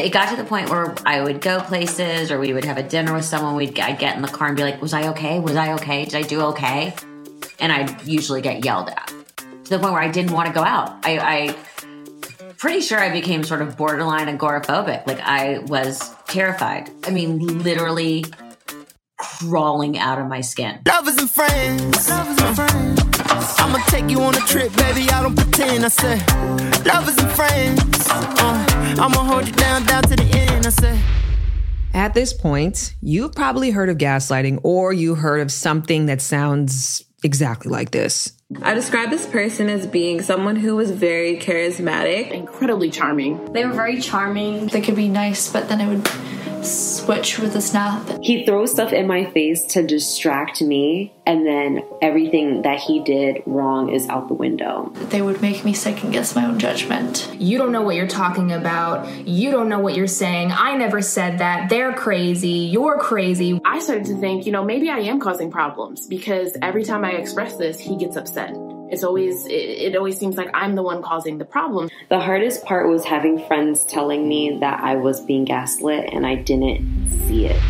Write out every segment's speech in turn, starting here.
It got to the point where I would go places or we would have a dinner with someone. We'd I'd get in the car and be like, Was I okay? Was I okay? Did I do okay? And I'd usually get yelled at to the point where I didn't want to go out. I, I pretty sure I became sort of borderline agoraphobic. Like I was terrified. I mean, literally crawling out of my skin. Lovers and friends. Lovers and friends. I'ma take you on a trip, baby. I don't pretend. I said, lovers and friends. Uh, I'ma hold you down, down to the end. I said. At this point, you've probably heard of gaslighting or you heard of something that sounds exactly like this. I describe this person as being someone who was very charismatic, incredibly charming. They were very charming. They could be nice, but then it would switch with a snap. He throws stuff in my face to distract me, and then everything that he did wrong is out the window. They would make me second guess my own judgment. You don't know what you're talking about. You don't know what you're saying. I never said that. They're crazy. You're crazy. I started to think, you know, maybe I am causing problems because every time I express this, he gets upset it's always it, it, always seems like i'm the one causing the problem. The hardest part was having friends telling me that i was being gaslit and i didn't see it.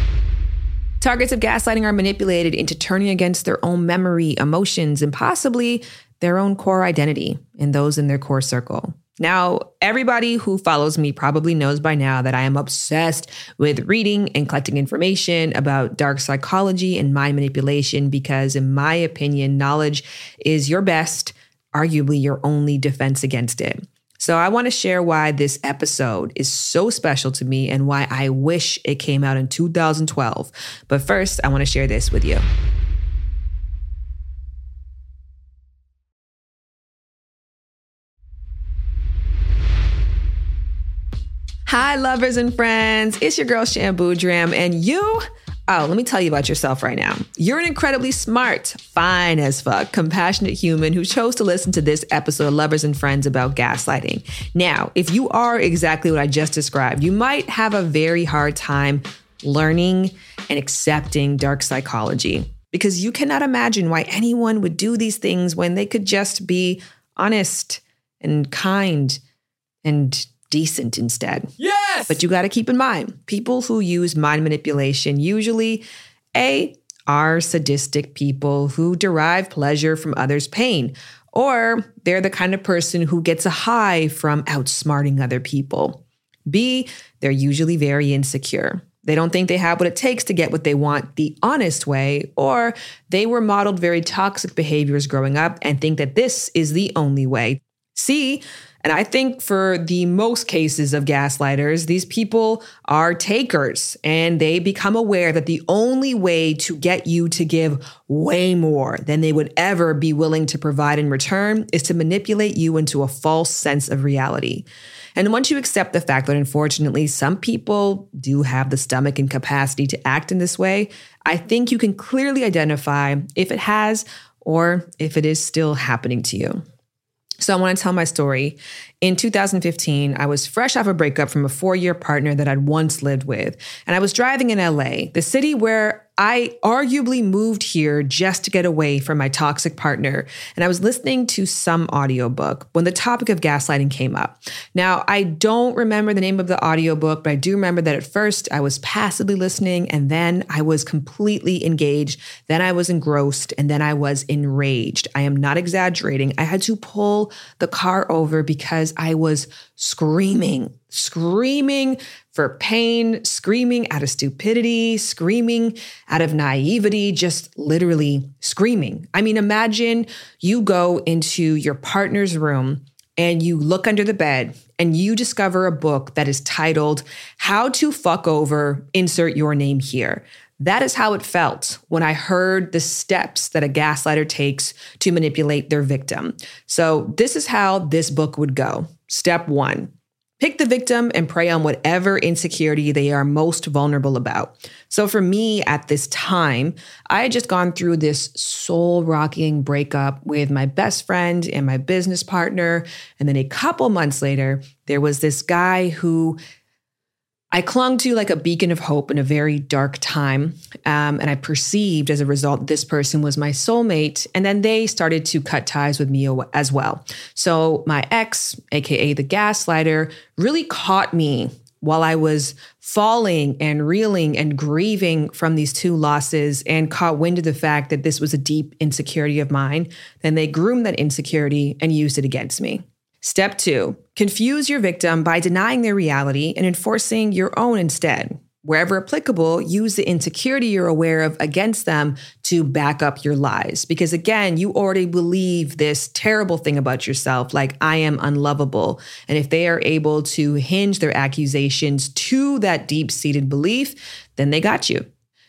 Targets of gaslighting are manipulated into turning against their own memory emotions and possibly their own core identity and those in their core circle now, everybody who follows me probably knows by now that I am obsessed with reading and collecting information about dark psychology and mind manipulation because, in my opinion, knowledge is your best, arguably your only defense against it. So, I want to share why this episode is so special to me and why I wish it came out in 2012. But first, I want to share this with you. Hi, lovers and friends. It's your girl Shan Boodram, and you. Oh, let me tell you about yourself right now. You're an incredibly smart, fine as fuck, compassionate human who chose to listen to this episode of Lovers and Friends about gaslighting. Now, if you are exactly what I just described, you might have a very hard time learning and accepting dark psychology because you cannot imagine why anyone would do these things when they could just be honest and kind and decent instead. Yes! But you got to keep in mind, people who use mind manipulation usually, A, are sadistic people who derive pleasure from others' pain, or they're the kind of person who gets a high from outsmarting other people. B, they're usually very insecure. They don't think they have what it takes to get what they want the honest way, or they were modeled very toxic behaviors growing up and think that this is the only way. C, and I think for the most cases of gaslighters, these people are takers and they become aware that the only way to get you to give way more than they would ever be willing to provide in return is to manipulate you into a false sense of reality. And once you accept the fact that unfortunately some people do have the stomach and capacity to act in this way, I think you can clearly identify if it has or if it is still happening to you. So I want to tell my story. In 2015, I was fresh off a breakup from a four year partner that I'd once lived with. And I was driving in LA, the city where I arguably moved here just to get away from my toxic partner, and I was listening to some audiobook when the topic of gaslighting came up. Now, I don't remember the name of the audiobook, but I do remember that at first I was passively listening, and then I was completely engaged, then I was engrossed, and then I was enraged. I am not exaggerating. I had to pull the car over because I was screaming, screaming for pain, screaming out of stupidity, screaming out of naivety, just literally screaming. I mean, imagine you go into your partner's room and you look under the bed and you discover a book that is titled How to Fuck Over, Insert Your Name Here. That is how it felt when I heard the steps that a gaslighter takes to manipulate their victim. So, this is how this book would go. Step one Pick the victim and prey on whatever insecurity they are most vulnerable about. So for me at this time, I had just gone through this soul rocking breakup with my best friend and my business partner. And then a couple months later, there was this guy who I clung to like a beacon of hope in a very dark time. Um, and I perceived as a result, this person was my soulmate. And then they started to cut ties with me as well. So my ex, AKA the gaslighter, really caught me while I was falling and reeling and grieving from these two losses and caught wind of the fact that this was a deep insecurity of mine, then they groomed that insecurity and used it against me. Step two, confuse your victim by denying their reality and enforcing your own instead. Wherever applicable, use the insecurity you're aware of against them to back up your lies. Because again, you already believe this terrible thing about yourself, like I am unlovable. And if they are able to hinge their accusations to that deep seated belief, then they got you.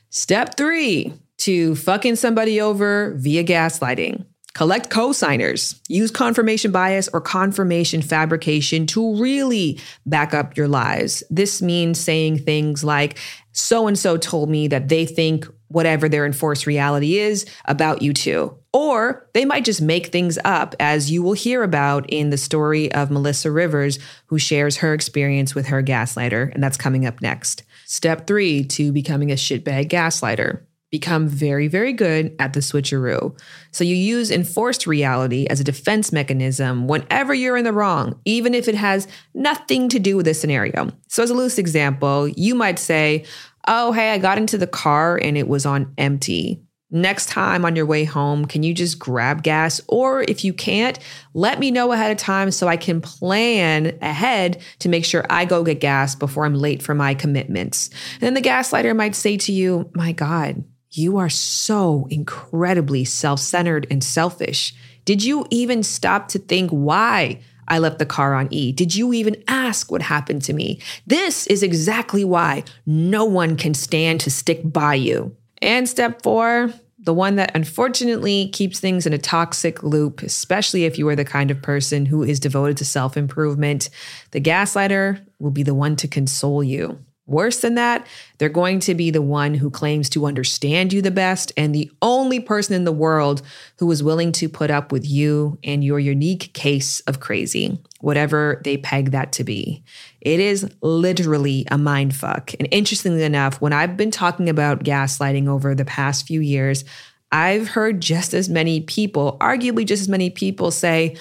Step three to fucking somebody over via gaslighting. Collect cosigners. Use confirmation bias or confirmation fabrication to really back up your lies. This means saying things like, so and so told me that they think whatever their enforced reality is about you too. Or they might just make things up, as you will hear about in the story of Melissa Rivers, who shares her experience with her gaslighter. And that's coming up next. Step three to becoming a shitbag gaslighter become very, very good at the switcheroo. So you use enforced reality as a defense mechanism whenever you're in the wrong, even if it has nothing to do with the scenario. So, as a loose example, you might say, Oh, hey, I got into the car and it was on empty. Next time on your way home, can you just grab gas? Or if you can't, let me know ahead of time so I can plan ahead to make sure I go get gas before I'm late for my commitments. And then the gaslighter might say to you, My God, you are so incredibly self centered and selfish. Did you even stop to think why I left the car on E? Did you even ask what happened to me? This is exactly why no one can stand to stick by you. And step four, the one that unfortunately keeps things in a toxic loop, especially if you are the kind of person who is devoted to self improvement. The gaslighter will be the one to console you. Worse than that, they're going to be the one who claims to understand you the best and the only person in the world who is willing to put up with you and your unique case of crazy, whatever they peg that to be. It is literally a mind fuck. And interestingly enough, when I've been talking about gaslighting over the past few years, I've heard just as many people, arguably just as many people say,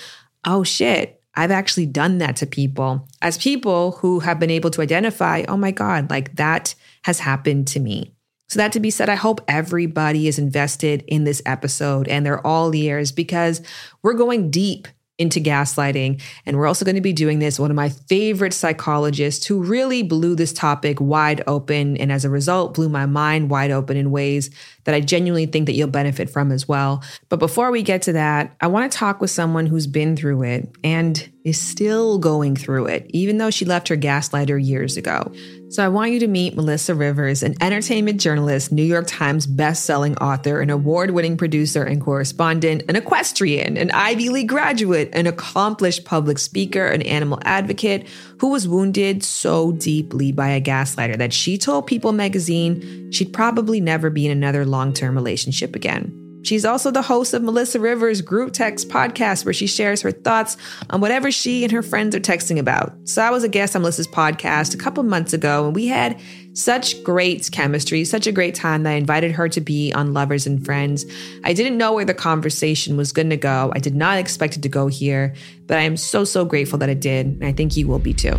oh shit, I've actually done that to people as people who have been able to identify, oh my God, like that has happened to me. So, that to be said, I hope everybody is invested in this episode and they're all ears because we're going deep into gaslighting. And we're also going to be doing this. One of my favorite psychologists who really blew this topic wide open and as a result blew my mind wide open in ways that I genuinely think that you'll benefit from as well. But before we get to that, I want to talk with someone who's been through it and is still going through it, even though she left her gaslighter years ago. So I want you to meet Melissa Rivers, an entertainment journalist, New York Times best-selling author, an award-winning producer and correspondent, an equestrian, an Ivy League graduate, an accomplished public speaker, an animal advocate who was wounded so deeply by a gaslighter that she told People magazine she'd probably never be in another long-term relationship again. She's also the host of Melissa Rivers' Group Text podcast, where she shares her thoughts on whatever she and her friends are texting about. So I was a guest on Melissa's podcast a couple months ago, and we had such great chemistry, such a great time that I invited her to be on Lovers and Friends. I didn't know where the conversation was going to go. I did not expect it to go here, but I am so, so grateful that it did. And I think you will be too.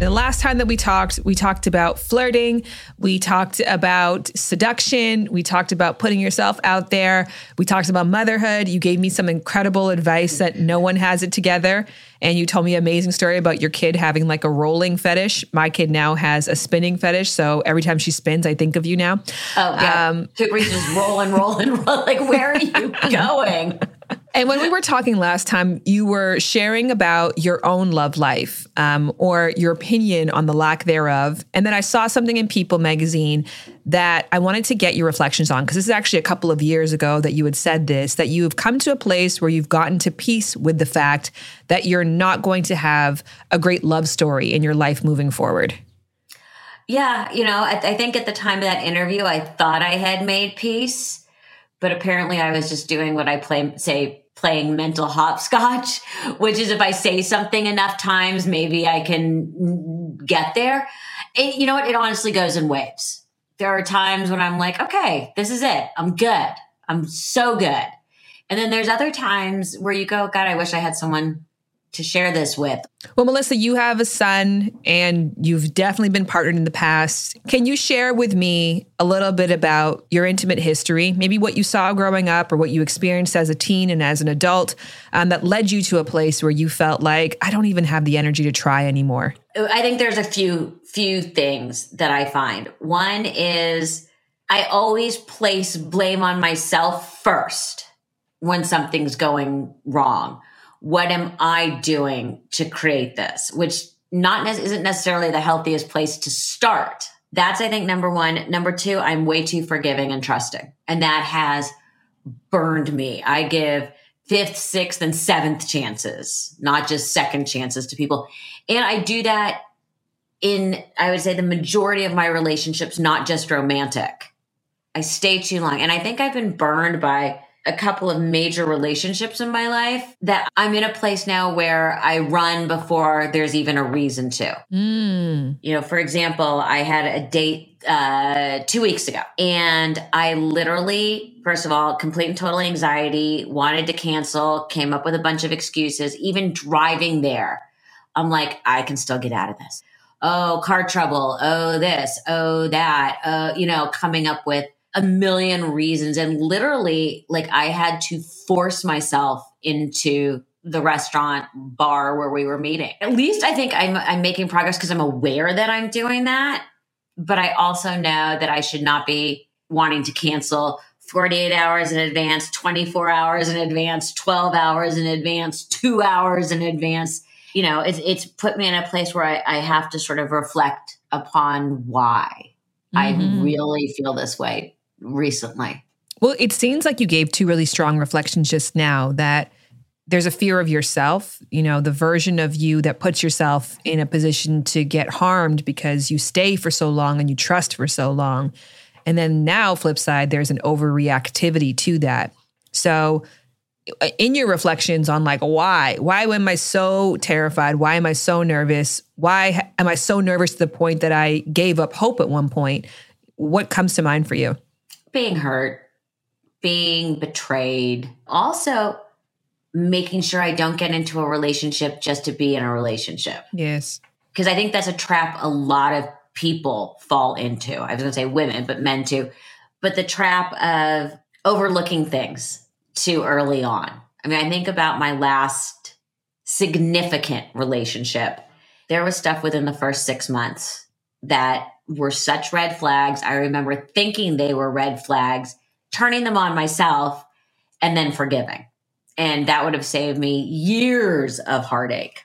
The last time that we talked, we talked about flirting, we talked about seduction, we talked about putting yourself out there, we talked about motherhood. You gave me some incredible advice that no one has it together and you told me an amazing story about your kid having like a rolling fetish. My kid now has a spinning fetish, so every time she spins, I think of you now. Oh, yeah. Um, just roll and roll and roll. Like, where are you going? And when we were talking last time, you were sharing about your own love life um, or your opinion on the lack thereof. And then I saw something in People magazine that I wanted to get your reflections on because this is actually a couple of years ago that you had said this that you have come to a place where you've gotten to peace with the fact that you're not going to have a great love story in your life moving forward. Yeah, you know, I, I think at the time of that interview, I thought I had made peace but apparently I was just doing what I play, say, playing mental hopscotch, which is if I say something enough times, maybe I can get there. It, you know what? It honestly goes in waves. There are times when I'm like, okay, this is it. I'm good. I'm so good. And then there's other times where you go, God, I wish I had someone to share this with. Well, Melissa, you have a son and you've definitely been partnered in the past. Can you share with me a little bit about your intimate history, maybe what you saw growing up or what you experienced as a teen and as an adult um, that led you to a place where you felt like, I don't even have the energy to try anymore? I think there's a few few things that I find. One is I always place blame on myself first when something's going wrong what am I doing to create this? Which not ne- isn't necessarily the healthiest place to start. That's, I think, number one. Number two, I'm way too forgiving and trusting. And that has burned me. I give fifth, sixth, and seventh chances, not just second chances to people. And I do that in, I would say, the majority of my relationships, not just romantic. I stay too long. And I think I've been burned by a couple of major relationships in my life that I'm in a place now where I run before there's even a reason to. Mm. You know, for example, I had a date uh, two weeks ago and I literally, first of all, complete and total anxiety, wanted to cancel, came up with a bunch of excuses, even driving there. I'm like, I can still get out of this. Oh, car trouble. Oh, this. Oh, that. Uh, you know, coming up with a million reasons. And literally, like, I had to force myself into the restaurant bar where we were meeting. At least I think I'm, I'm making progress because I'm aware that I'm doing that. But I also know that I should not be wanting to cancel 48 hours in advance, 24 hours in advance, 12 hours in advance, two hours in advance. You know, it's, it's put me in a place where I, I have to sort of reflect upon why mm-hmm. I really feel this way recently. Well, it seems like you gave two really strong reflections just now that there's a fear of yourself, you know, the version of you that puts yourself in a position to get harmed because you stay for so long and you trust for so long. And then now, flip side, there's an overreactivity to that. So, in your reflections on like why why am i so terrified why am i so nervous why am i so nervous to the point that i gave up hope at one point what comes to mind for you being hurt, being betrayed, also making sure I don't get into a relationship just to be in a relationship. Yes. Because I think that's a trap a lot of people fall into. I was going to say women, but men too. But the trap of overlooking things too early on. I mean, I think about my last significant relationship. There was stuff within the first six months that were such red flags. I remember thinking they were red flags, turning them on myself, and then forgiving. And that would have saved me years of heartache.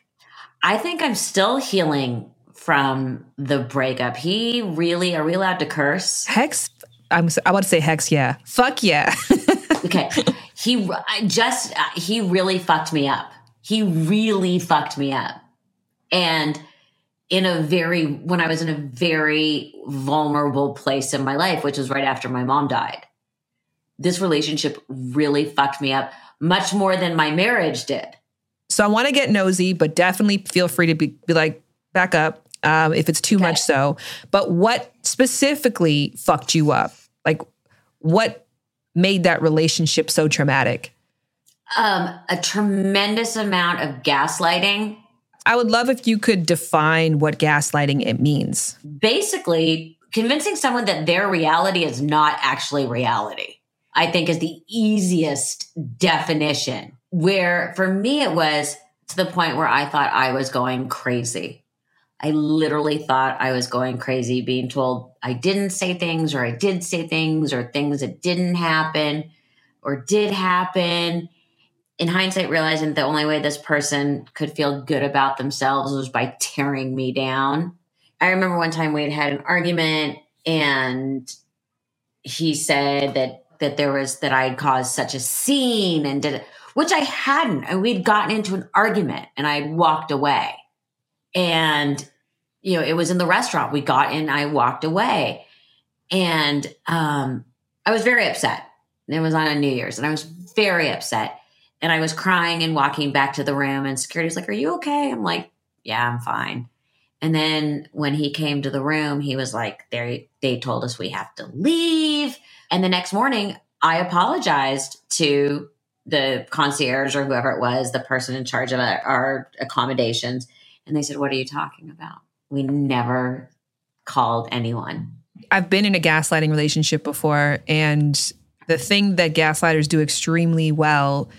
I think I'm still healing from the breakup. He really, are we allowed to curse? Hex, I'm, I want to say hex, yeah. Fuck yeah. okay. He I just, uh, he really fucked me up. He really fucked me up. And in a very when I was in a very vulnerable place in my life, which was right after my mom died. This relationship really fucked me up much more than my marriage did. So I want to get nosy, but definitely feel free to be, be like, back up um, if it's too okay. much so. But what specifically fucked you up? Like, what made that relationship so traumatic? Um, a tremendous amount of gaslighting I would love if you could define what gaslighting it means. Basically, convincing someone that their reality is not actually reality, I think is the easiest definition. Where for me, it was to the point where I thought I was going crazy. I literally thought I was going crazy being told I didn't say things or I did say things or things that didn't happen or did happen in hindsight, realizing the only way this person could feel good about themselves was by tearing me down. I remember one time we had had an argument and he said that that there was that I had caused such a scene and did it, which I hadn't. And we'd gotten into an argument and I walked away. And, you know, it was in the restaurant. We got in, I walked away. And um, I was very upset. It was on a New Year's, and I was very upset. And I was crying and walking back to the room, and security was like, Are you okay? I'm like, Yeah, I'm fine. And then when he came to the room, he was like, they, they told us we have to leave. And the next morning, I apologized to the concierge or whoever it was, the person in charge of our, our accommodations. And they said, What are you talking about? We never called anyone. I've been in a gaslighting relationship before, and the thing that gaslighters do extremely well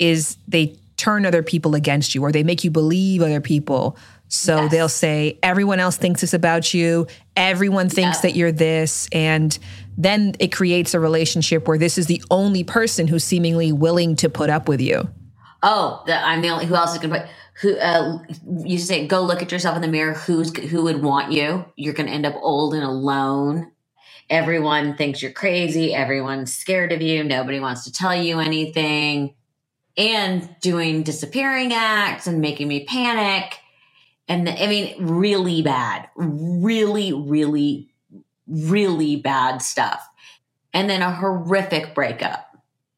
is they turn other people against you or they make you believe other people. So Yes. they'll say, everyone else thinks this about you. Everyone thinks Yep. that you're this. And then it creates a relationship where this is the only person who's seemingly willing to put up with you. Oh, the, I'm the only. Who else is going to put? Who uh, you say? Go look at yourself in the mirror. Who's who would want you? You're going to end up old and alone. Everyone thinks you're crazy. Everyone's scared of you. Nobody wants to tell you anything. And doing disappearing acts and making me panic. And I mean, really bad, really, really, really bad stuff. And then a horrific breakup.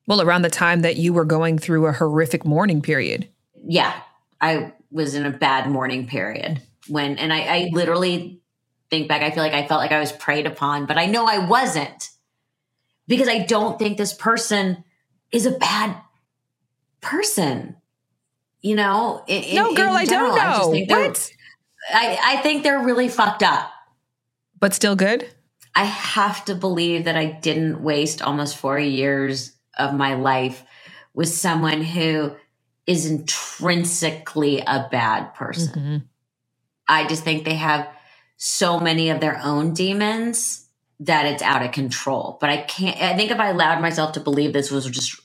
Well, around the time that you were going through a horrific mourning period. yeah, I was in a bad mourning period when, and I, I literally think back, I feel like I felt like I was preyed upon, but I know I wasn't because I don't think this person is a bad person. You know, in- no, girl, I general, don't I know. think they're- what? I, I think they're really fucked up. But still good? I have to believe that I didn't waste almost four years of my life with someone who is intrinsically a bad person. Mm-hmm. I just think they have so many of their own demons that it's out of control. But I can't, I think if I allowed myself to believe this was just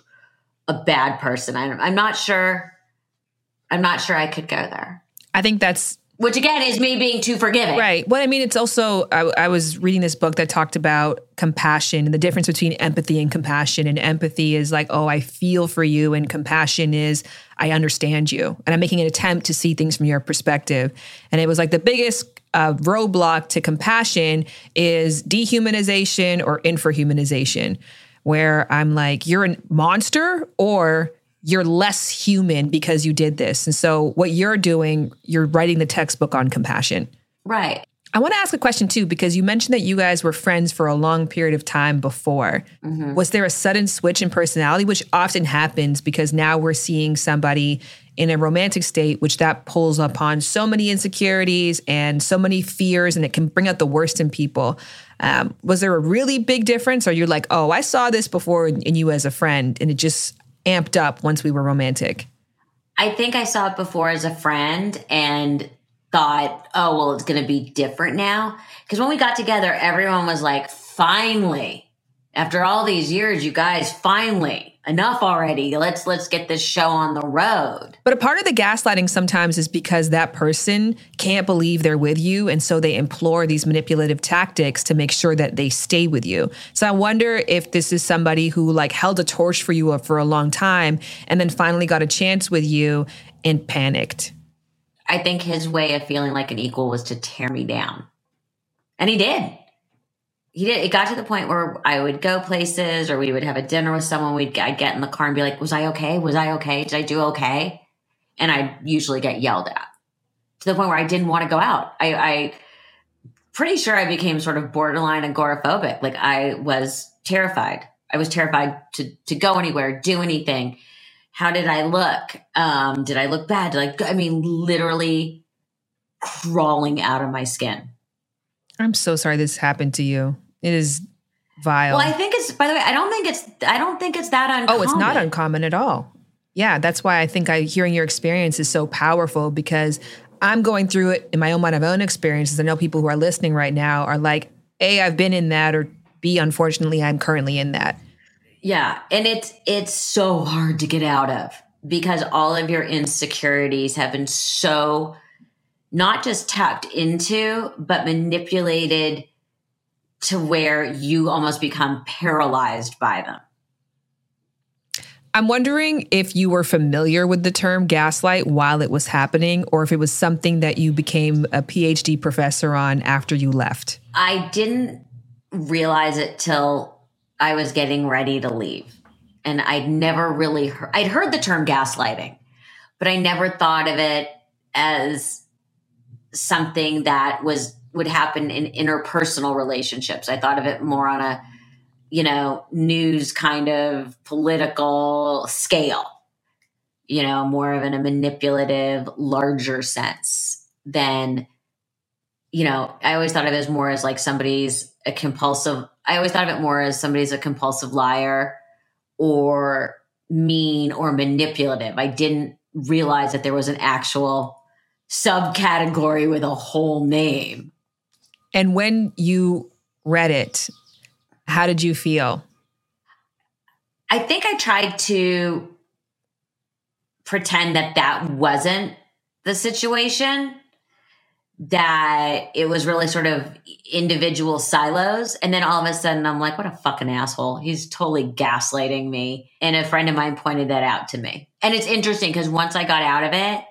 a bad person, I'm, I'm not sure, I'm not sure I could go there. I think that's Which again is me being too forgiving. Right. Well, I mean, it's also, I, I was reading this book that talked about compassion and the difference between empathy and compassion. And empathy is like, oh, I feel for you. And compassion is, I understand you. And I'm making an attempt to see things from your perspective. And it was like the biggest uh, roadblock to compassion is dehumanization or infrahumanization, where I'm like, you're a monster or you're less human because you did this. And so what you're doing, you're writing the textbook on compassion. Right. I want to ask a question too, because you mentioned that you guys were friends for a long period of time before. Mm-hmm. Was there a sudden switch in personality, which often happens because now we're seeing somebody in a romantic state, which that pulls upon so many insecurities and so many fears, and it can bring out the worst in people. Um, was there a really big difference? Or you're like, oh, I saw this before in, you as a friend, and it just amped up once we were romantic? I think I saw it before as a friend and thought, oh, well, it's going to be different now. Because when we got together, everyone was like, finally, after all these years, you guys, finally, enough already. Let's let's get this show on the road. But a part of the gaslighting sometimes is because that person can't believe they're with you. And so they implore these manipulative tactics to make sure that they stay with you. So I wonder if this is somebody who like held a torch for you for a long time and then finally got a chance with you and panicked. I think his way of feeling like an equal was to tear me down. And he did. He did. It got to the point where I would go places or we would have a dinner with someone. We'd I'd get in the car and be like, was I okay? Was I okay? Did I do okay? And I'd usually get yelled at to the point where I didn't want to go out. I, I pretty sure I became sort of borderline agoraphobic. Like I was terrified. I was terrified to, to go anywhere, do anything. How did I look? Um, did I look bad? Did I, I mean, literally crawling out of my skin. I'm so sorry this happened to you. It is vile. Well, I think it's, by the way, I don't think it's, I don't think it's that uncommon. Oh, it's not uncommon at all. Yeah, that's why I think I hearing your experience is so powerful because I'm going through it in my own mind of own experiences. I know people who are listening right now are like, A, I've been in that, or B, unfortunately, I'm currently in that. Yeah, and it's it's so hard to get out of because all of your insecurities have been so not just tapped into but manipulated to where you almost become paralyzed by them. I'm wondering if you were familiar with the term gaslight while it was happening, or if it was something that you became a PhD professor on after you left. I didn't realize it till I was getting ready to leave. And I'd never really heard, I'd heard the term gaslighting, but I never thought of it as something that was would happen in interpersonal relationships. I thought of it more on a you know, news kind of political scale, you know, more of in a manipulative, larger sense than, you know, I always thought of it as more as like somebody's a compulsive, I always thought of it more as somebody's a compulsive liar or mean or manipulative. I didn't realize that there was an actual subcategory with a whole name. And when you read it, how did you feel? I think I tried to pretend that that wasn't the situation, that it was really sort of individual silos. And then all of a sudden, I'm like, what a fucking asshole. He's totally gaslighting me. And a friend of mine pointed that out to me. And it's interesting because once I got out of it,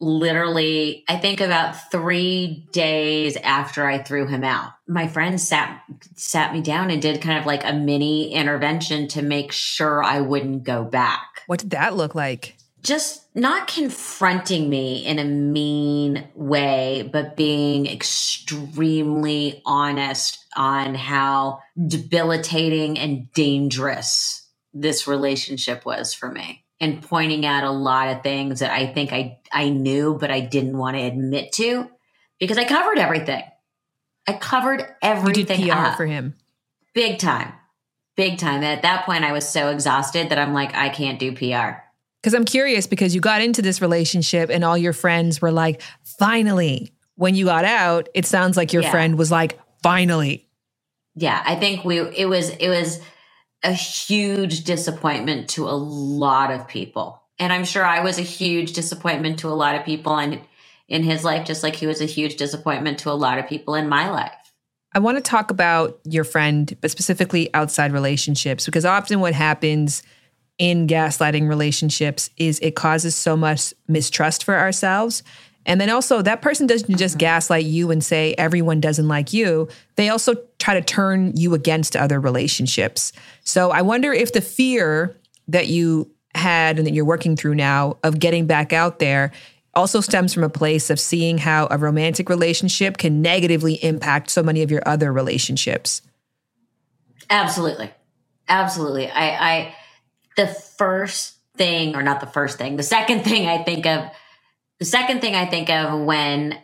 literally, I think about three days after I threw him out, my friend sat sat me down and did kind of like a mini intervention to make sure I wouldn't go back. What did that look like? Just not confronting me in a mean way, but being extremely honest on how debilitating and dangerous this relationship was for me and pointing out a lot of things that I think I I knew but I didn't want to admit to because I covered everything. I covered everything you did PR up. for him. Big time. Big time. At that point I was so exhausted that I'm like I can't do PR. Because I'm curious because you got into this relationship and all your friends were like, finally. When you got out, it sounds like your Yeah. friend was like, finally. Yeah, I think we it was it was a huge disappointment to a lot of people. And I'm sure I was a huge disappointment to a lot of people and in his life just like he was a huge disappointment to a lot of people in my life. I want to talk about your friend, but specifically outside relationships, because often what happens in gaslighting relationships is it causes so much mistrust for ourselves. And then also, that person doesn't just mm-hmm. gaslight you and say everyone doesn't like you. They also try to turn you against other relationships. So I wonder if the fear that you had and that you're working through now of getting back out there also stems from a place of seeing how a romantic relationship can negatively impact so many of your other relationships. Absolutely. Absolutely. I, I, the first thing, or not the first thing, the second thing I think of, the second thing I think of when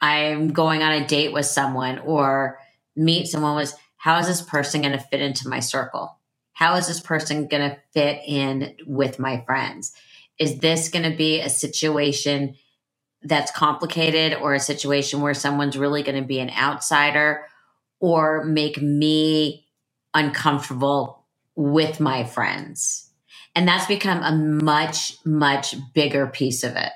I'm going on a date with someone or meet someone was, how is this person going to fit into my circle? How is this person going to fit in with my friends? Is this going to be a situation that's complicated or a situation where someone's really going to be an outsider or make me uncomfortable with my friends. And that's become a much, much bigger piece of it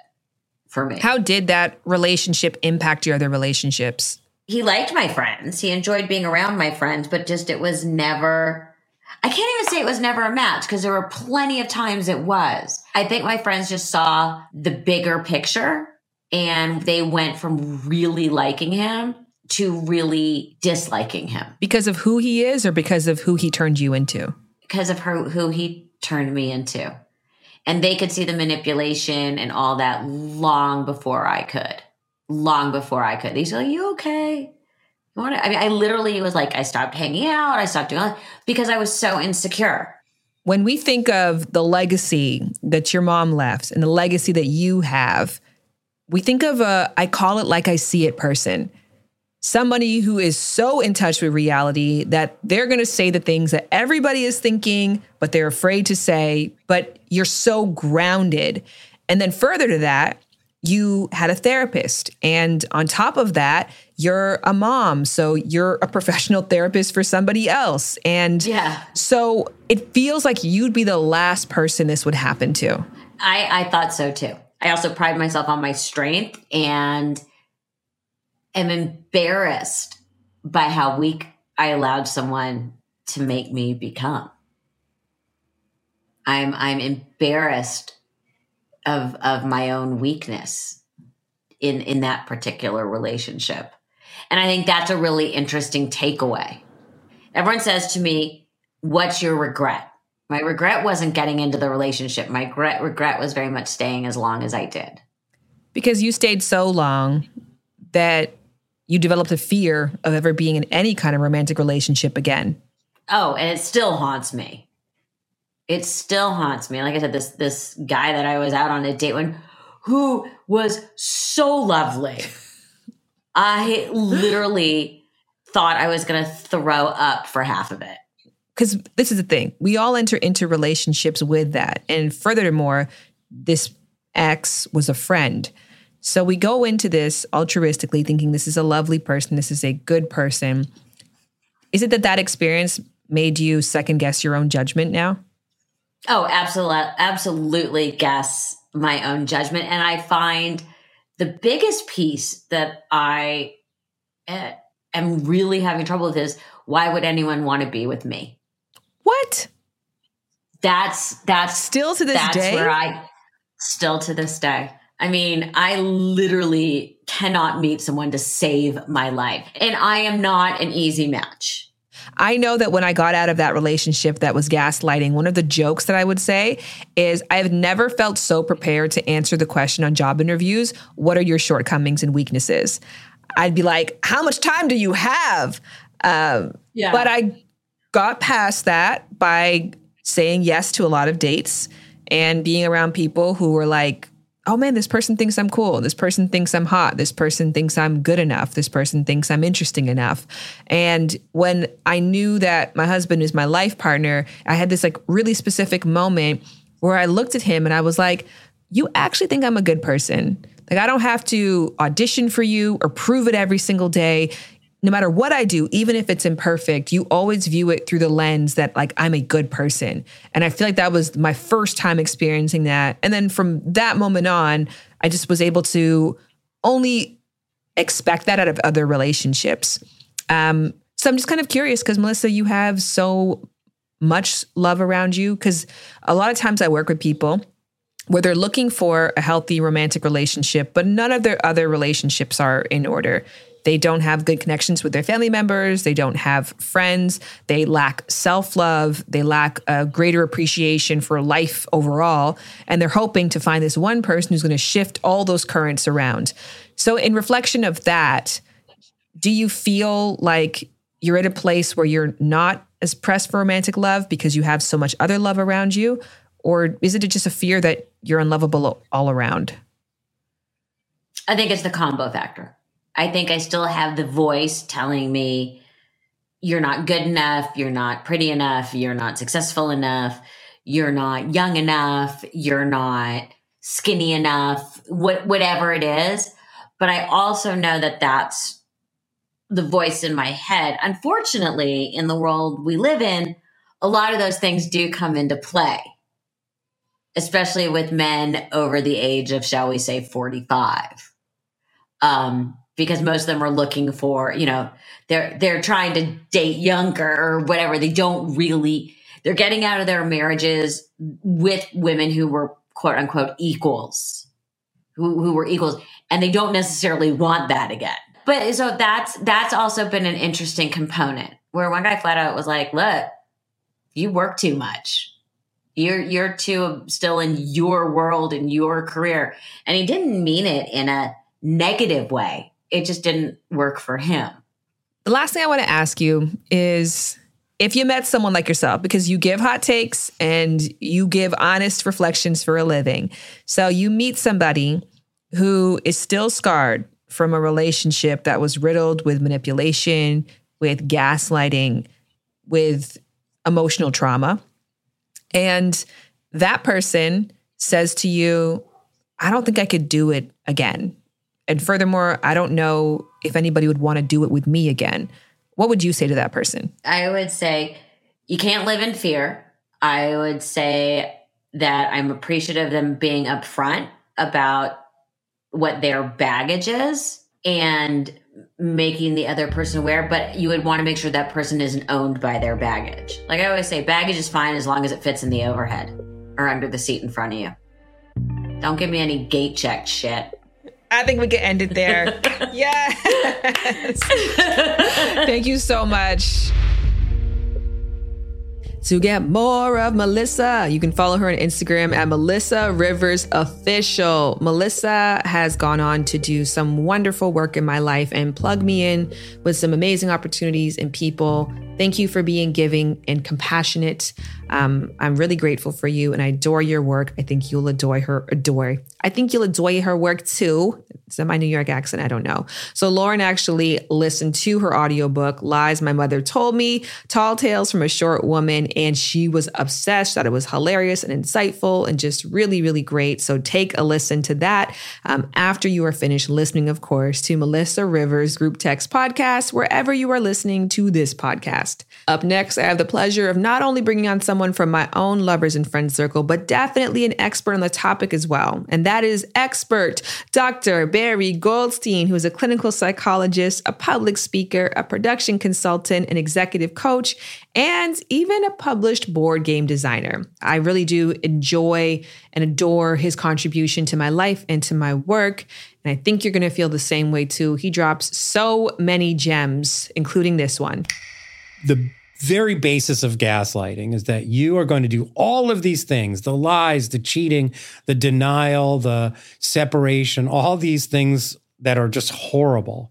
for me. How did that relationship impact your other relationships? he liked my friends. He enjoyed being around my friends, but just it was never, I can't even say it was never a match because there were plenty of times it was. I think my friends just saw the bigger picture and they went from really liking him to really disliking him Because of who he is or because of who he turned you into? because of her, who he turned me into. And they could see the manipulation and all that long before I could. Long before I could. They said, Are you okay? You want to? I mean, I literally was like, I stopped hanging out. I stopped doing all because I was so insecure. When we think of the legacy that your mom left and the legacy that you have, we think of a, I call it like I see it person. Somebody who is so in touch with reality that they're going to say the things that everybody is thinking, but they're afraid to say, but you're so grounded. And then further to that, you had a therapist. And on top of that, you're a mom. So you're a professional therapist for somebody else. And Yeah. so it feels like you'd be the last person this would happen to. I, I thought so too. I also pride myself on my strength and am embarrassed by how weak I allowed someone to make me become. I'm I'm embarrassed of of my own weakness in in that particular relationship. And I think that's a really interesting takeaway. Everyone says to me, "What's your regret?" My regret wasn't getting into the relationship. My regret regret was very much staying as long as I did. Because you stayed so long that you developed a fear of ever being in any kind of romantic relationship again. Oh, and it still haunts me. It still haunts me. Like I said, this this guy that I was out on a date with, who was so lovely. I literally thought I was going to throw up for half of it. Because this is the thing, we all enter into relationships with that. And furthermore, this ex was a friend. So we go into this altruistically thinking this is a lovely person, this is a good person. Is it that that experience made you second guess your own judgment now? Oh, absolutely, absolutely guess my own judgment, and I find the biggest piece that I uh, am really having trouble with is why would anyone want to be with me? What? That's that's still to this that's day. Where I still to this day. I mean, I literally cannot meet someone to save my life, and I am not an easy match. I know that when I got out of that relationship that was gaslighting, one of the jokes that I would say is I've never felt so prepared to answer the question on job interviews what are your shortcomings and weaknesses? I'd be like, how much time do you have? Um, yeah. But I got past that by saying yes to a lot of dates and being around people who were like, oh man, this person thinks I'm cool. This person thinks I'm hot. This person thinks I'm good enough. This person thinks I'm interesting enough. And when I knew that my husband is my life partner, I had this like really specific moment where I looked at him and I was like, you actually think I'm a good person. Like, I don't have to audition for you or prove it every single day no matter what I do, even if it's imperfect, you always view it through the lens that like I'm a good person. And I feel like that was my first time experiencing that. And then from that moment on, I just was able to only expect that out of other relationships. Um, so I'm just kind of curious because Melissa, you have so much love around you. Because a lot of times I work with people where they're looking for a healthy romantic relationship, but none of their other relationships are in order. They don't have good connections with their family members. They don't have friends. They lack self love. They lack a greater appreciation for life overall. And they're hoping to find this one person who's going to shift all those currents around. So, in reflection of that, do you feel like you're at a place where you're not as pressed for romantic love because you have so much other love around you? Or is it just a fear that you're unlovable all around? I think it's the combo factor. I think I still have the voice telling me you're not good enough, you're not pretty enough, you're not successful enough, you're not young enough, you're not skinny enough, what, whatever it is. But I also know that that's the voice in my head. Unfortunately, in the world we live in, a lot of those things do come into play, especially with men over the age of, shall we say, 45. Um, because most of them are looking for, you know, they're they're trying to date younger or whatever. They don't really they're getting out of their marriages with women who were quote unquote equals. Who who were equals and they don't necessarily want that again. But so that's that's also been an interesting component where one guy flat out was like, "Look, you work too much. You're you're too still in your world in your career." And he didn't mean it in a negative way it just didn't work for him. The last thing I want to ask you is if you met someone like yourself, because you give hot takes and you give honest reflections for a living. So you meet somebody who is still scarred from a relationship that was riddled with manipulation, with gaslighting, with emotional trauma. And that person says to you, I don't think I could do it again. And furthermore, I don't know if anybody would want to do it with me again. What would you say to that person? I would say you can't live in fear. I would say that I'm appreciative of them being upfront about what their baggage is and making the other person aware, but you would want to make sure that person isn't owned by their baggage. Like I always say, baggage is fine as long as it fits in the overhead or under the seat in front of you. Don't give me any gate check shit. I think we can end it there. yes. Thank you so much. To get more of Melissa, you can follow her on Instagram at Melissa Rivers Official. Melissa has gone on to do some wonderful work in my life and plug me in with some amazing opportunities and people Thank you for being giving and compassionate. Um, I'm really grateful for you and I adore your work. I think you'll adore her, adore. I think you'll adore her work too. Is that my New York accent? I don't know. So Lauren actually listened to her audiobook, Lies My Mother Told Me, Tall Tales from a Short Woman, and she was obsessed, thought it was hilarious and insightful and just really, really great. So take a listen to that um, after you are finished listening, of course, to Melissa Rivers Group Text Podcast, wherever you are listening to this podcast. Up next, I have the pleasure of not only bringing on someone from my own lovers and friends circle, but definitely an expert on the topic as well. And that is expert Dr. Barry Goldstein, who is a clinical psychologist, a public speaker, a production consultant, an executive coach, and even a published board game designer. I really do enjoy and adore his contribution to my life and to my work. And I think you're going to feel the same way too. He drops so many gems, including this one. The very basis of gaslighting is that you are going to do all of these things the lies, the cheating, the denial, the separation, all these things that are just horrible.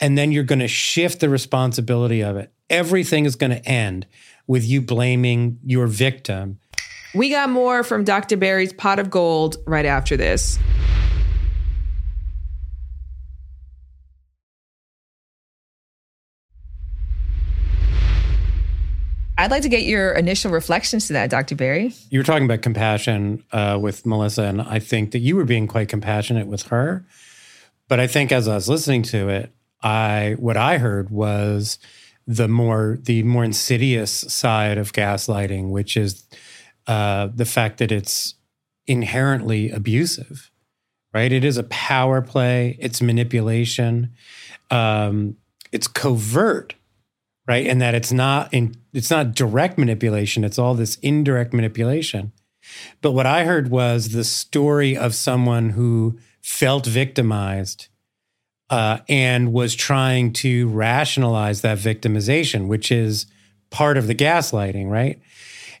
And then you're going to shift the responsibility of it. Everything is going to end with you blaming your victim. We got more from Dr. Barry's pot of gold right after this. I'd like to get your initial reflections to that, Dr. Barry. You were talking about compassion uh, with Melissa, and I think that you were being quite compassionate with her. But I think as I was listening to it, I what I heard was the more the more insidious side of gaslighting, which is uh, the fact that it's inherently abusive. Right? It is a power play. It's manipulation. Um, it's covert right? And that it's not in it's not direct manipulation, it's all this indirect manipulation. But what I heard was the story of someone who felt victimized uh, and was trying to rationalize that victimization, which is part of the gaslighting, right?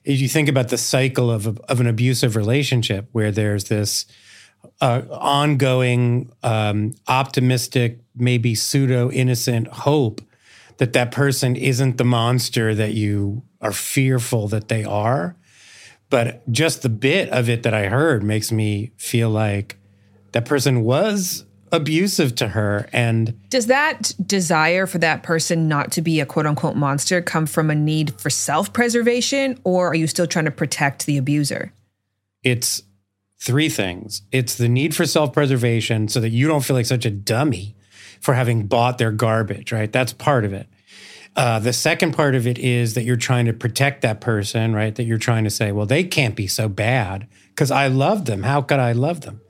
If you think about the cycle of, of an abusive relationship where there's this uh, ongoing, um, optimistic, maybe pseudo innocent hope that that person isn't the monster that you are fearful that they are. But just the bit of it that I heard makes me feel like that person was abusive to her. And does that desire for that person not to be a quote unquote monster come from a need for self preservation, or are you still trying to protect the abuser? It's three things it's the need for self preservation so that you don't feel like such a dummy for having bought their garbage, right? That's part of it. Uh, the second part of it is that you're trying to protect that person, right? That you're trying to say, well, they can't be so bad because I love them. How could I love them?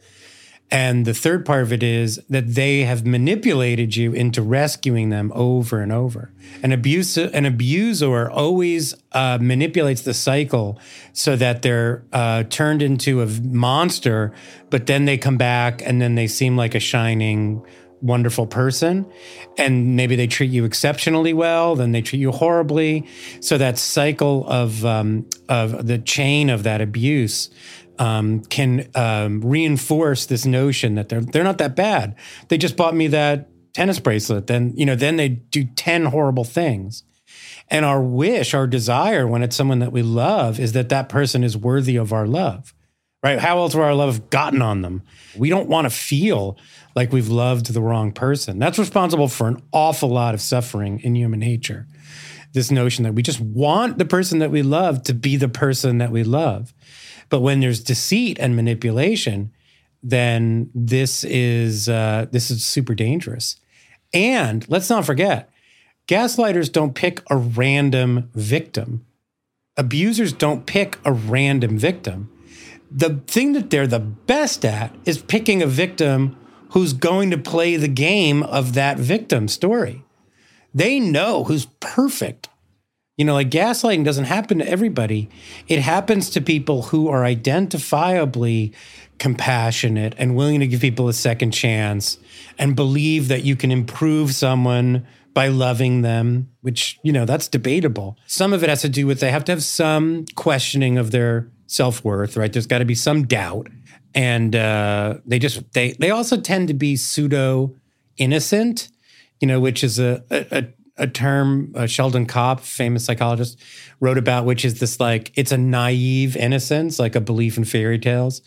And the third part of it is that they have manipulated you into rescuing them over and over. An abuser, an abuser always uh, manipulates the cycle so that they're uh, turned into a monster, but then they come back and then they seem like a shining wonderful person and maybe they treat you exceptionally well then they treat you horribly. So that cycle of um, of the chain of that abuse um, can um, reinforce this notion that they're they're not that bad. They just bought me that tennis bracelet then you know then they do 10 horrible things. And our wish our desire when it's someone that we love is that that person is worthy of our love right how else would our love gotten on them we don't want to feel like we've loved the wrong person. That's responsible for an awful lot of suffering in human nature. This notion that we just want the person that we love to be the person that we love. But when there's deceit and manipulation, then this is uh, this is super dangerous. And let's not forget, gaslighters don't pick a random victim. Abusers don't pick a random victim. The thing that they're the best at is picking a victim who's going to play the game of that victim story. They know who's perfect. You know, like gaslighting doesn't happen to everybody. It happens to people who are identifiably compassionate and willing to give people a second chance and believe that you can improve someone by loving them, which, you know, that's debatable. Some of it has to do with they have to have some questioning of their self worth, right? There's got to be some doubt and uh, they just they they also tend to be pseudo innocent, you know, which is a, a, a term uh, Sheldon Kopp, famous psychologist, wrote about, which is this like it's a naive innocence, like a belief in fairy tales.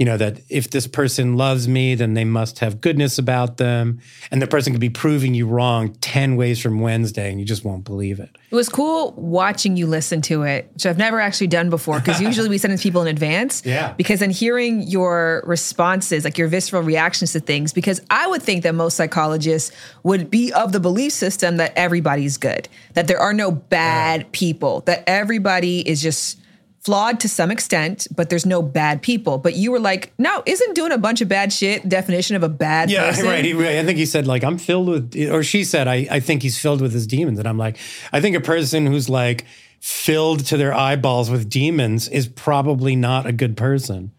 You know that if this person loves me, then they must have goodness about them, and the person could be proving you wrong ten ways from Wednesday, and you just won't believe it. It was cool watching you listen to it, which I've never actually done before because usually we send it to people in advance. Yeah. Because then hearing your responses, like your visceral reactions to things, because I would think that most psychologists would be of the belief system that everybody's good, that there are no bad people, that everybody is just flawed to some extent, but there's no bad people. But you were like, no, isn't doing a bunch of bad shit definition of a bad Yeah, person? Yeah, right. He, I think he said like I'm filled with, or she said I, I think he's filled with his demons, and I'm like, I think a person who's like filled to their eyeballs with demons is probably not a good person.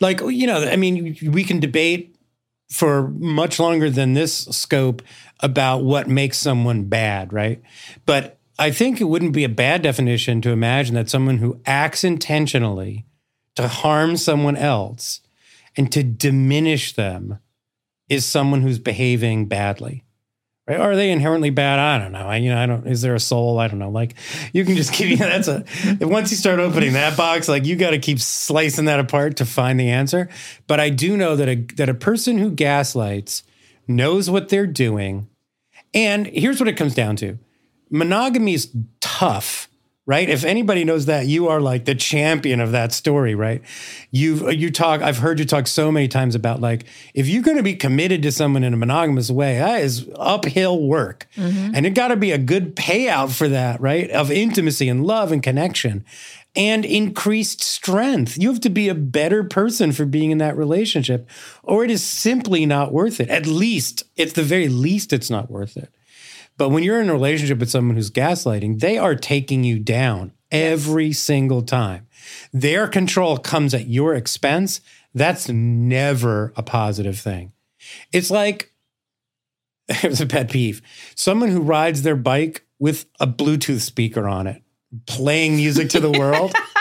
Like you know, I mean, we can debate for much longer than this scope about what makes someone bad, right? But I think it wouldn't be a bad definition to imagine that someone who acts intentionally to harm someone else and to diminish them is someone who's behaving badly. Right? Are they inherently bad? I don't know. I, you know, I don't. Is there a soul? I don't know. Like, you can just keep. That's a. Once you start opening that box, like you got to keep slicing that apart to find the answer. But I do know that a that a person who gaslights knows what they're doing, and here's what it comes down to: monogamy is tough right? If anybody knows that you are like the champion of that story right? You've you talk i've heard you talk so many times about like if you're going to be committed to someone in a monogamous way that is uphill work. Mm-hmm. And it got to be a good payout for that right? Of intimacy and love and connection and increased strength. You have to be a better person for being in that relationship or it is simply not worth it. At least it's the very least it's not worth it but when you're in a relationship with someone who's gaslighting, they are taking you down every single time. Their control comes at your expense. That's never a positive thing. It's like, it was a pet peeve. Someone who rides their bike with a Bluetooth speaker on it, playing music to the world.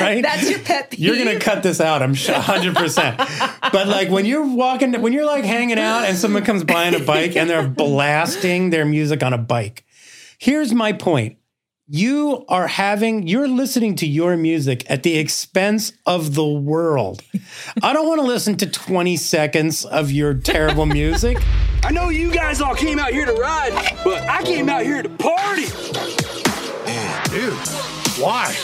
right? That's your pet peeve. You're gonna cut this out, I'm sure, hundred percent. But like when you're walking, when you're like hanging out, and someone comes by on a bike and they're blasting their music on a bike. Here's my point: you are having, you're listening to your music at the expense of the world. I don't want to listen to 20 seconds of your terrible music. I know you guys all came out here to ride, but I came out here to party. Dude, why?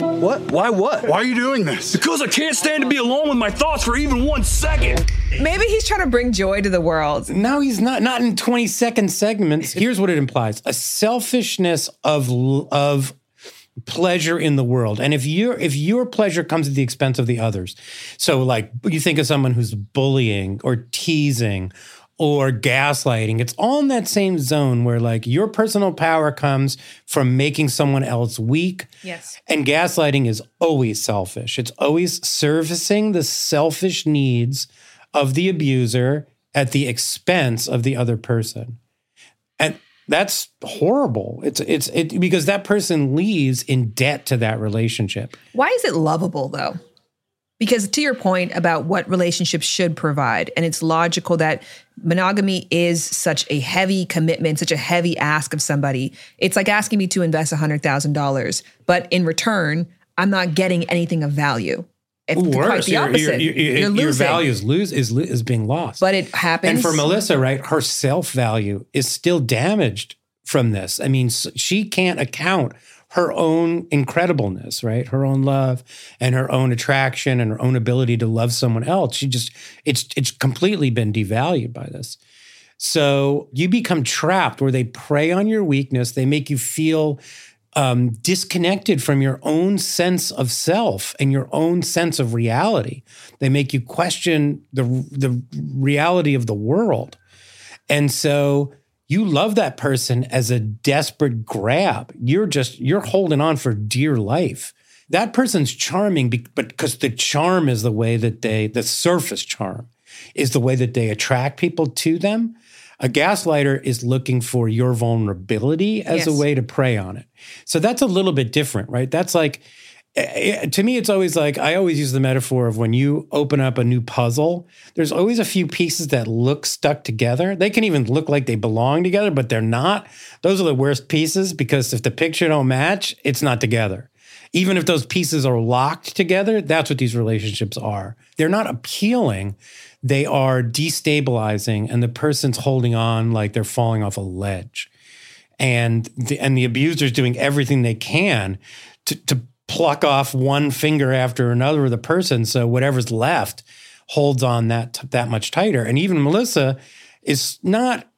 What? Why what? Why are you doing this? Because I can't stand to be alone with my thoughts for even one second. Maybe he's trying to bring joy to the world. No, he's not. Not in 20 second segments. Here's what it implies a selfishness of, of, pleasure in the world and if your if your pleasure comes at the expense of the others so like you think of someone who's bullying or teasing or gaslighting. It's all in that same zone where like your personal power comes from making someone else weak. Yes. and gaslighting is always selfish. It's always servicing the selfish needs of the abuser at the expense of the other person. And that's horrible. It's it's it because that person leaves in debt to that relationship. Why is it lovable though? Because to your point about what relationships should provide, and it's logical that monogamy is such a heavy commitment, such a heavy ask of somebody. It's like asking me to invest $100,000, but in return, I'm not getting anything of value. If, quite Worse, the opposite. your, your, You're your value is lose is is being lost. But it happens. and for Melissa, right, her self value is still damaged from this. I mean, she can't account her own incredibleness, right? Her own love and her own attraction and her own ability to love someone else. She just it's it's completely been devalued by this. So you become trapped where they prey on your weakness. They make you feel um, disconnected from your own sense of self and your own sense of reality. They make you question the the reality of the world, and so you love that person as a desperate grab. You're just you're holding on for dear life. That person's charming, but because the charm is the way that they the surface charm is the way that they attract people to them. A gaslighter is looking for your vulnerability as a way to prey on it. So that's a little bit different, right? That's like eh, to me, it's always like I always use the metaphor of when you open up a new puzzle, there's always a few pieces that look stuck together. They can even look like they belong together, but they're not. Those are the worst pieces because if the picture don't match, it's not together. Even if those pieces are locked together, that's what these relationships are. They're not appealing, they are destabilizing, and the person's holding on like they're falling off a ledge. And the, and the abuser's doing everything they can to, to pluck off one finger after another of the person. So whatever's left holds on that that much tighter. And even Melissa is not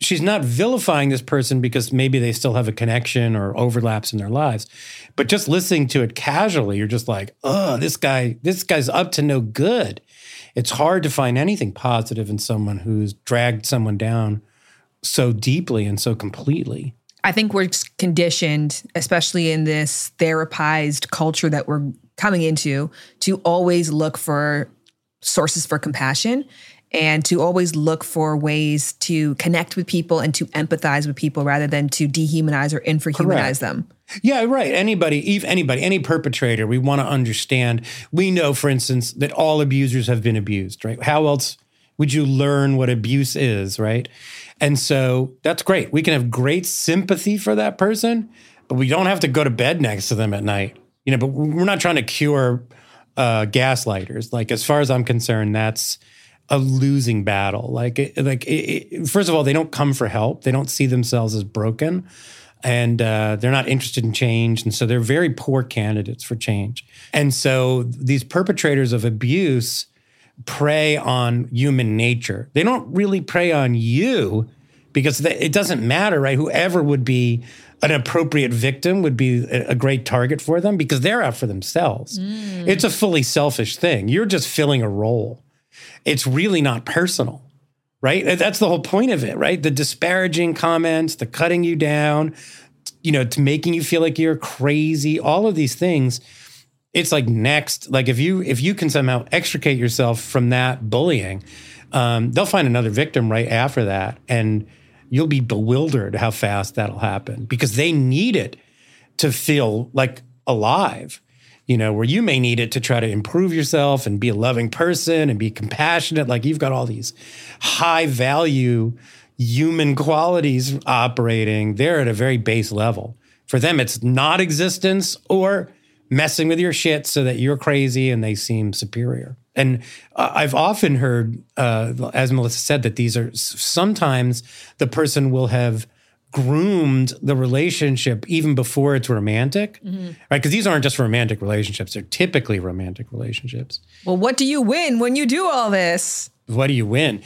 she's not vilifying this person because maybe they still have a connection or overlaps in their lives. But just listening to it casually, you're just like, oh, this guy, this guy's up to no good. It's hard to find anything positive in someone who's dragged someone down so deeply and so completely. I think we're conditioned, especially in this therapized culture that we're coming into, to always look for sources for compassion and to always look for ways to connect with people and to empathize with people rather than to dehumanize or infrahumanize Correct. them. Yeah, right. Anybody, if anybody, any perpetrator, we want to understand. We know, for instance, that all abusers have been abused, right? How else would you learn what abuse is, right? And so that's great. We can have great sympathy for that person, but we don't have to go to bed next to them at night. You know, but we're not trying to cure uh, gaslighters. Like, as far as I'm concerned, that's a losing battle. Like, like it, it, first of all, they don't come for help. They don't see themselves as broken, and uh, they're not interested in change, and so they're very poor candidates for change. And so these perpetrators of abuse prey on human nature. They don't really prey on you because it doesn't matter, right? Whoever would be an appropriate victim would be a great target for them because they're out for themselves. Mm. It's a fully selfish thing. You're just filling a role. It's really not personal, right? That's the whole point of it, right? The disparaging comments, the cutting you down, you know, to making you feel like you're crazy, all of these things. It's like next, like if you if you can somehow extricate yourself from that bullying, um, they'll find another victim right after that, and you'll be bewildered how fast that'll happen because they need it to feel like alive you know where you may need it to try to improve yourself and be a loving person and be compassionate. Like you've got all these high value human qualities operating. They're at a very base level. For them it's not existence or messing with your shit so that you're crazy and they seem superior and I've often heard, uh, as Melissa said, that these are sometimes the person will have groomed the relationship even before it's romantic, mm-hmm. right? Because these aren't just romantic relationships; they're typically romantic relationships. Well, what do you win when you do all this? What do you win?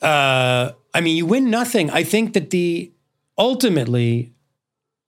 Uh, I mean, you win nothing. I think that the ultimately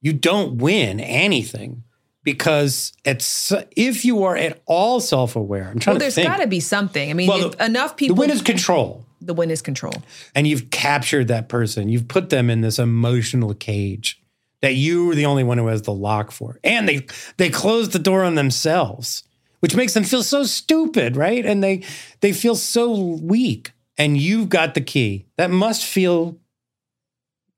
you don't win anything because it's if you are at all self-aware. I'm trying well, to there's think. There's got to be something. I mean, well, the, enough people. The win is control. The win is control. And you've captured that person. You've put them in this emotional cage that you are the only one who has the lock for, and they they close the door on themselves, which makes them feel so stupid, right? And they they feel so weak. And you've got the key. That must feel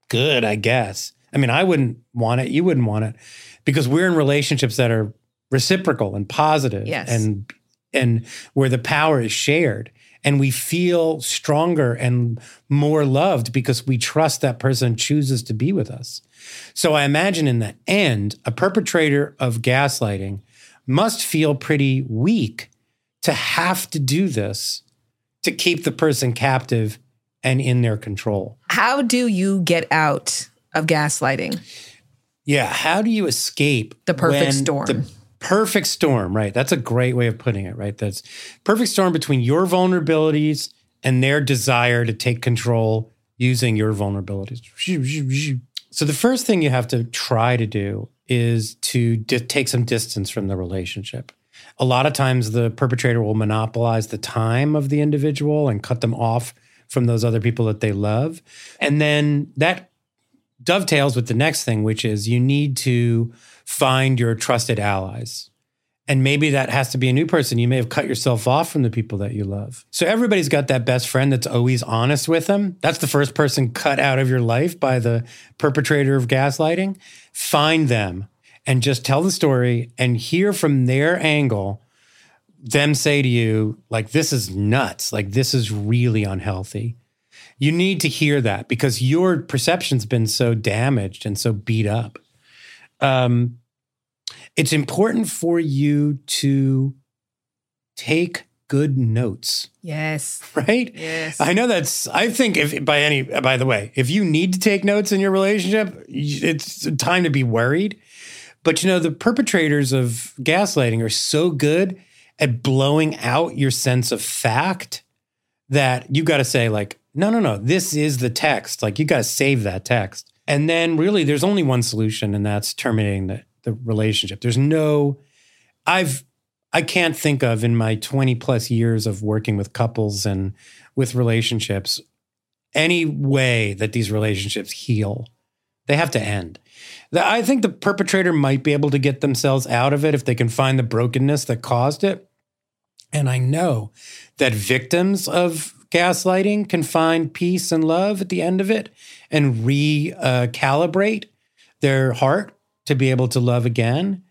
good, I guess. I mean, I wouldn't want it. You wouldn't want it because we're in relationships that are reciprocal and positive yes. and and where the power is shared and we feel stronger and more loved because we trust that person chooses to be with us. So I imagine in the end, a perpetrator of gaslighting must feel pretty weak to have to do this to keep the person captive and in their control. How do you get out of gaslighting? Yeah. How do you escape the perfect storm? The perfect storm, right? That's a great way of putting it, right? That's perfect storm between your vulnerabilities and their desire to take control using your vulnerabilities. So the first thing you have to try to do is to di- take some distance from the relationship. A lot of times the perpetrator will monopolize the time of the individual and cut them off from those other people that they love. And then that dovetails with the next thing, which is you need to find your trusted allies. And maybe that has to be a new person. You may have cut yourself off from the people that you love. So everybody's got that best friend that's always honest with them. That's the first person cut out of your life by the perpetrator of gaslighting. Find them and just tell the story and hear from their angle them say to you like this is nuts like this is really unhealthy you need to hear that because your perception's been so damaged and so beat up um, it's important for you to take good notes Yes. right Yes. i know that's i think if by any by the way if you need to take notes in your relationship it's time to be worried but you know the perpetrators of gaslighting are so good at blowing out your sense of fact that you got to say like no no no. This is the text. Like you got to save that text. And then really there's only one solution and that's terminating the, the relationship. There's no i've i can't think of in my 20 plus years of working with couples and with relationships any way that these relationships heal. They have to end. The- i think the perpetrator might be able to get themselves out of it if they can find the brokenness that caused it. And I know that victims of gaslighting can find peace and love at the end of it and recalibrate their heart to be able to love again.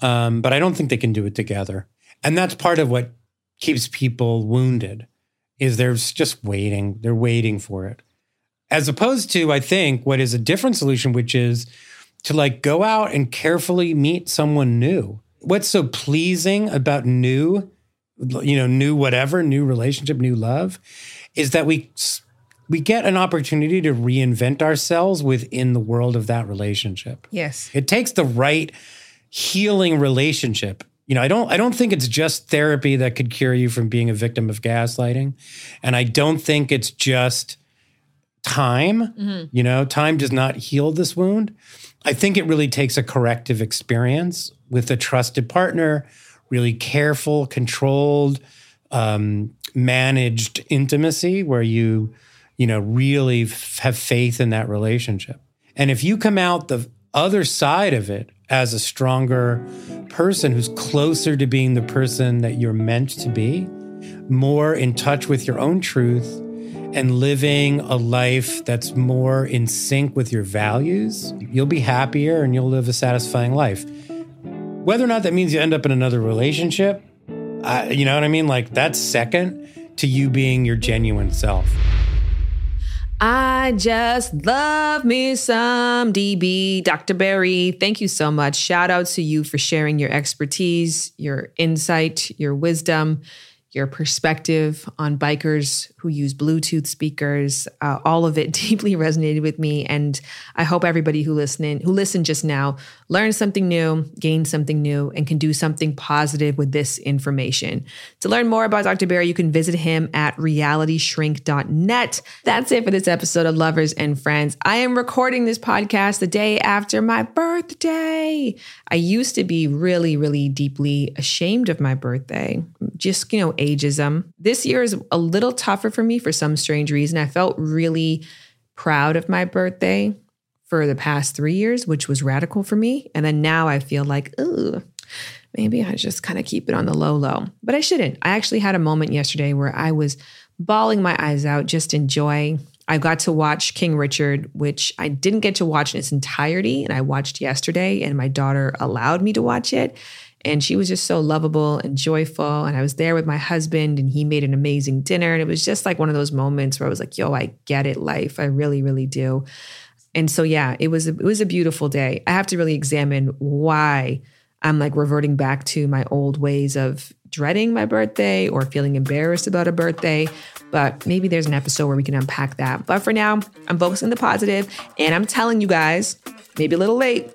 Um, but I don't think they can do it together. And that's part of what keeps people wounded is they're just waiting. They're waiting for it. As opposed to, I think, what is a different solution, which is to like go out and carefully meet someone new. What's so pleasing about new you know, new whatever, new relationship, new love, is that we we get an opportunity to reinvent ourselves within the world of that relationship. Yes. It takes the right healing relationship. You know, I don't I don't think it's just therapy that could cure you from being a victim of gaslighting. And I don't think it's just time. Mhm. You know, time does not heal this wound. I think it really takes a corrective experience with a trusted partner, really careful, controlled, um, managed intimacy where you, you know, really f- have faith in that relationship. And if you come out the other side of it as a stronger person who's closer to being the person that you're meant to be, more in touch with your own truth, and living a life that's more in sync with your values, you'll be happier and you'll live a satisfying life. Whether or not that means you end up in another relationship, I, you know what I mean? Like that's second to you being your genuine self. I just love me some DB. Dr. Barry, thank you so much. Shout out to you for sharing your expertise, your insight, your wisdom, your perspective on bikers who use Bluetooth speakers. Uh, all of it deeply resonated with me, and I hope everybody who listening who listened just now learned something new, gained something new, and can do something positive with this information. To learn more about Dr. Barry, you can visit him at realityshrink.net. That's it for this episode of Lovers and Friends. I am recording this podcast the day after my birthday. I used to be really, really deeply ashamed of my birthday, just, you know, ageism. This year is a little tougher for me for some strange reason. I felt really proud of my birthday for the past three years, which was radical for me. And then now I feel like, ooh, maybe I just kind of keep it on the low low. But I shouldn't. I actually had a moment yesterday where I was bawling my eyes out, just enjoying. I got to watch King Richard, which I didn't get to watch in its entirety. And I watched yesterday, and my daughter allowed me to watch it. And she was just so lovable and joyful. And I was there with my husband, and he made an amazing dinner. And it was just like one of those moments where I was like, yo, I get it, life. I really, really do. And so yeah, it was a, it was a beautiful day. I have to really examine why I'm like reverting back to my old ways of dreading my birthday or feeling embarrassed about a birthday. But maybe there's an episode where we can unpack that. But for now, I'm focusing the positive, and I'm telling you guys, maybe a little late,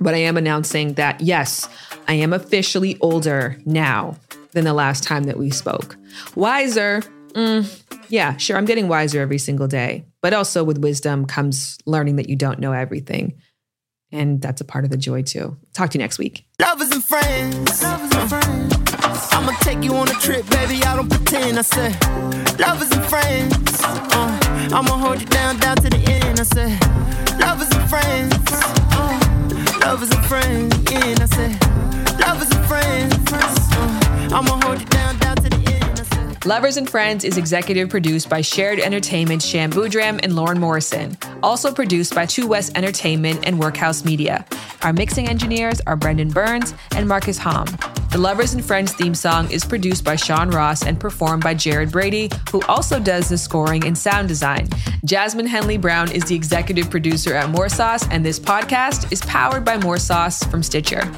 but I am announcing that yes, I am officially older now than the last time that we spoke. Wiser. Mm, yeah, sure, I'm getting wiser every single day. But also with wisdom comes learning that you don't know everything. And that's a part of the joy too. Talk to you next week. Lovers and friends. Lovers and friends. I'ma take you on a trip, baby. I don't pretend. I say, lovers and friends. Uh, I'ma hold you down, down to the end. I say, lovers and friends. Uh, lovers and friends. Yeah, and I say, lovers and friends. Is executive produced by Shared Entertainment Shan Boodram and Lauren Morrison. Also produced by Two West Entertainment and Workhouse Media. Our mixing engineers are Brendan Burns and Marcus Hom. The Lovers and Friends theme song is produced by Sean Ross and performed by Jared Brady, who also does the scoring and sound design. Jasmine Henley Brown is the executive producer at More Sauce, and this podcast is powered by More Sauce from Stitcher.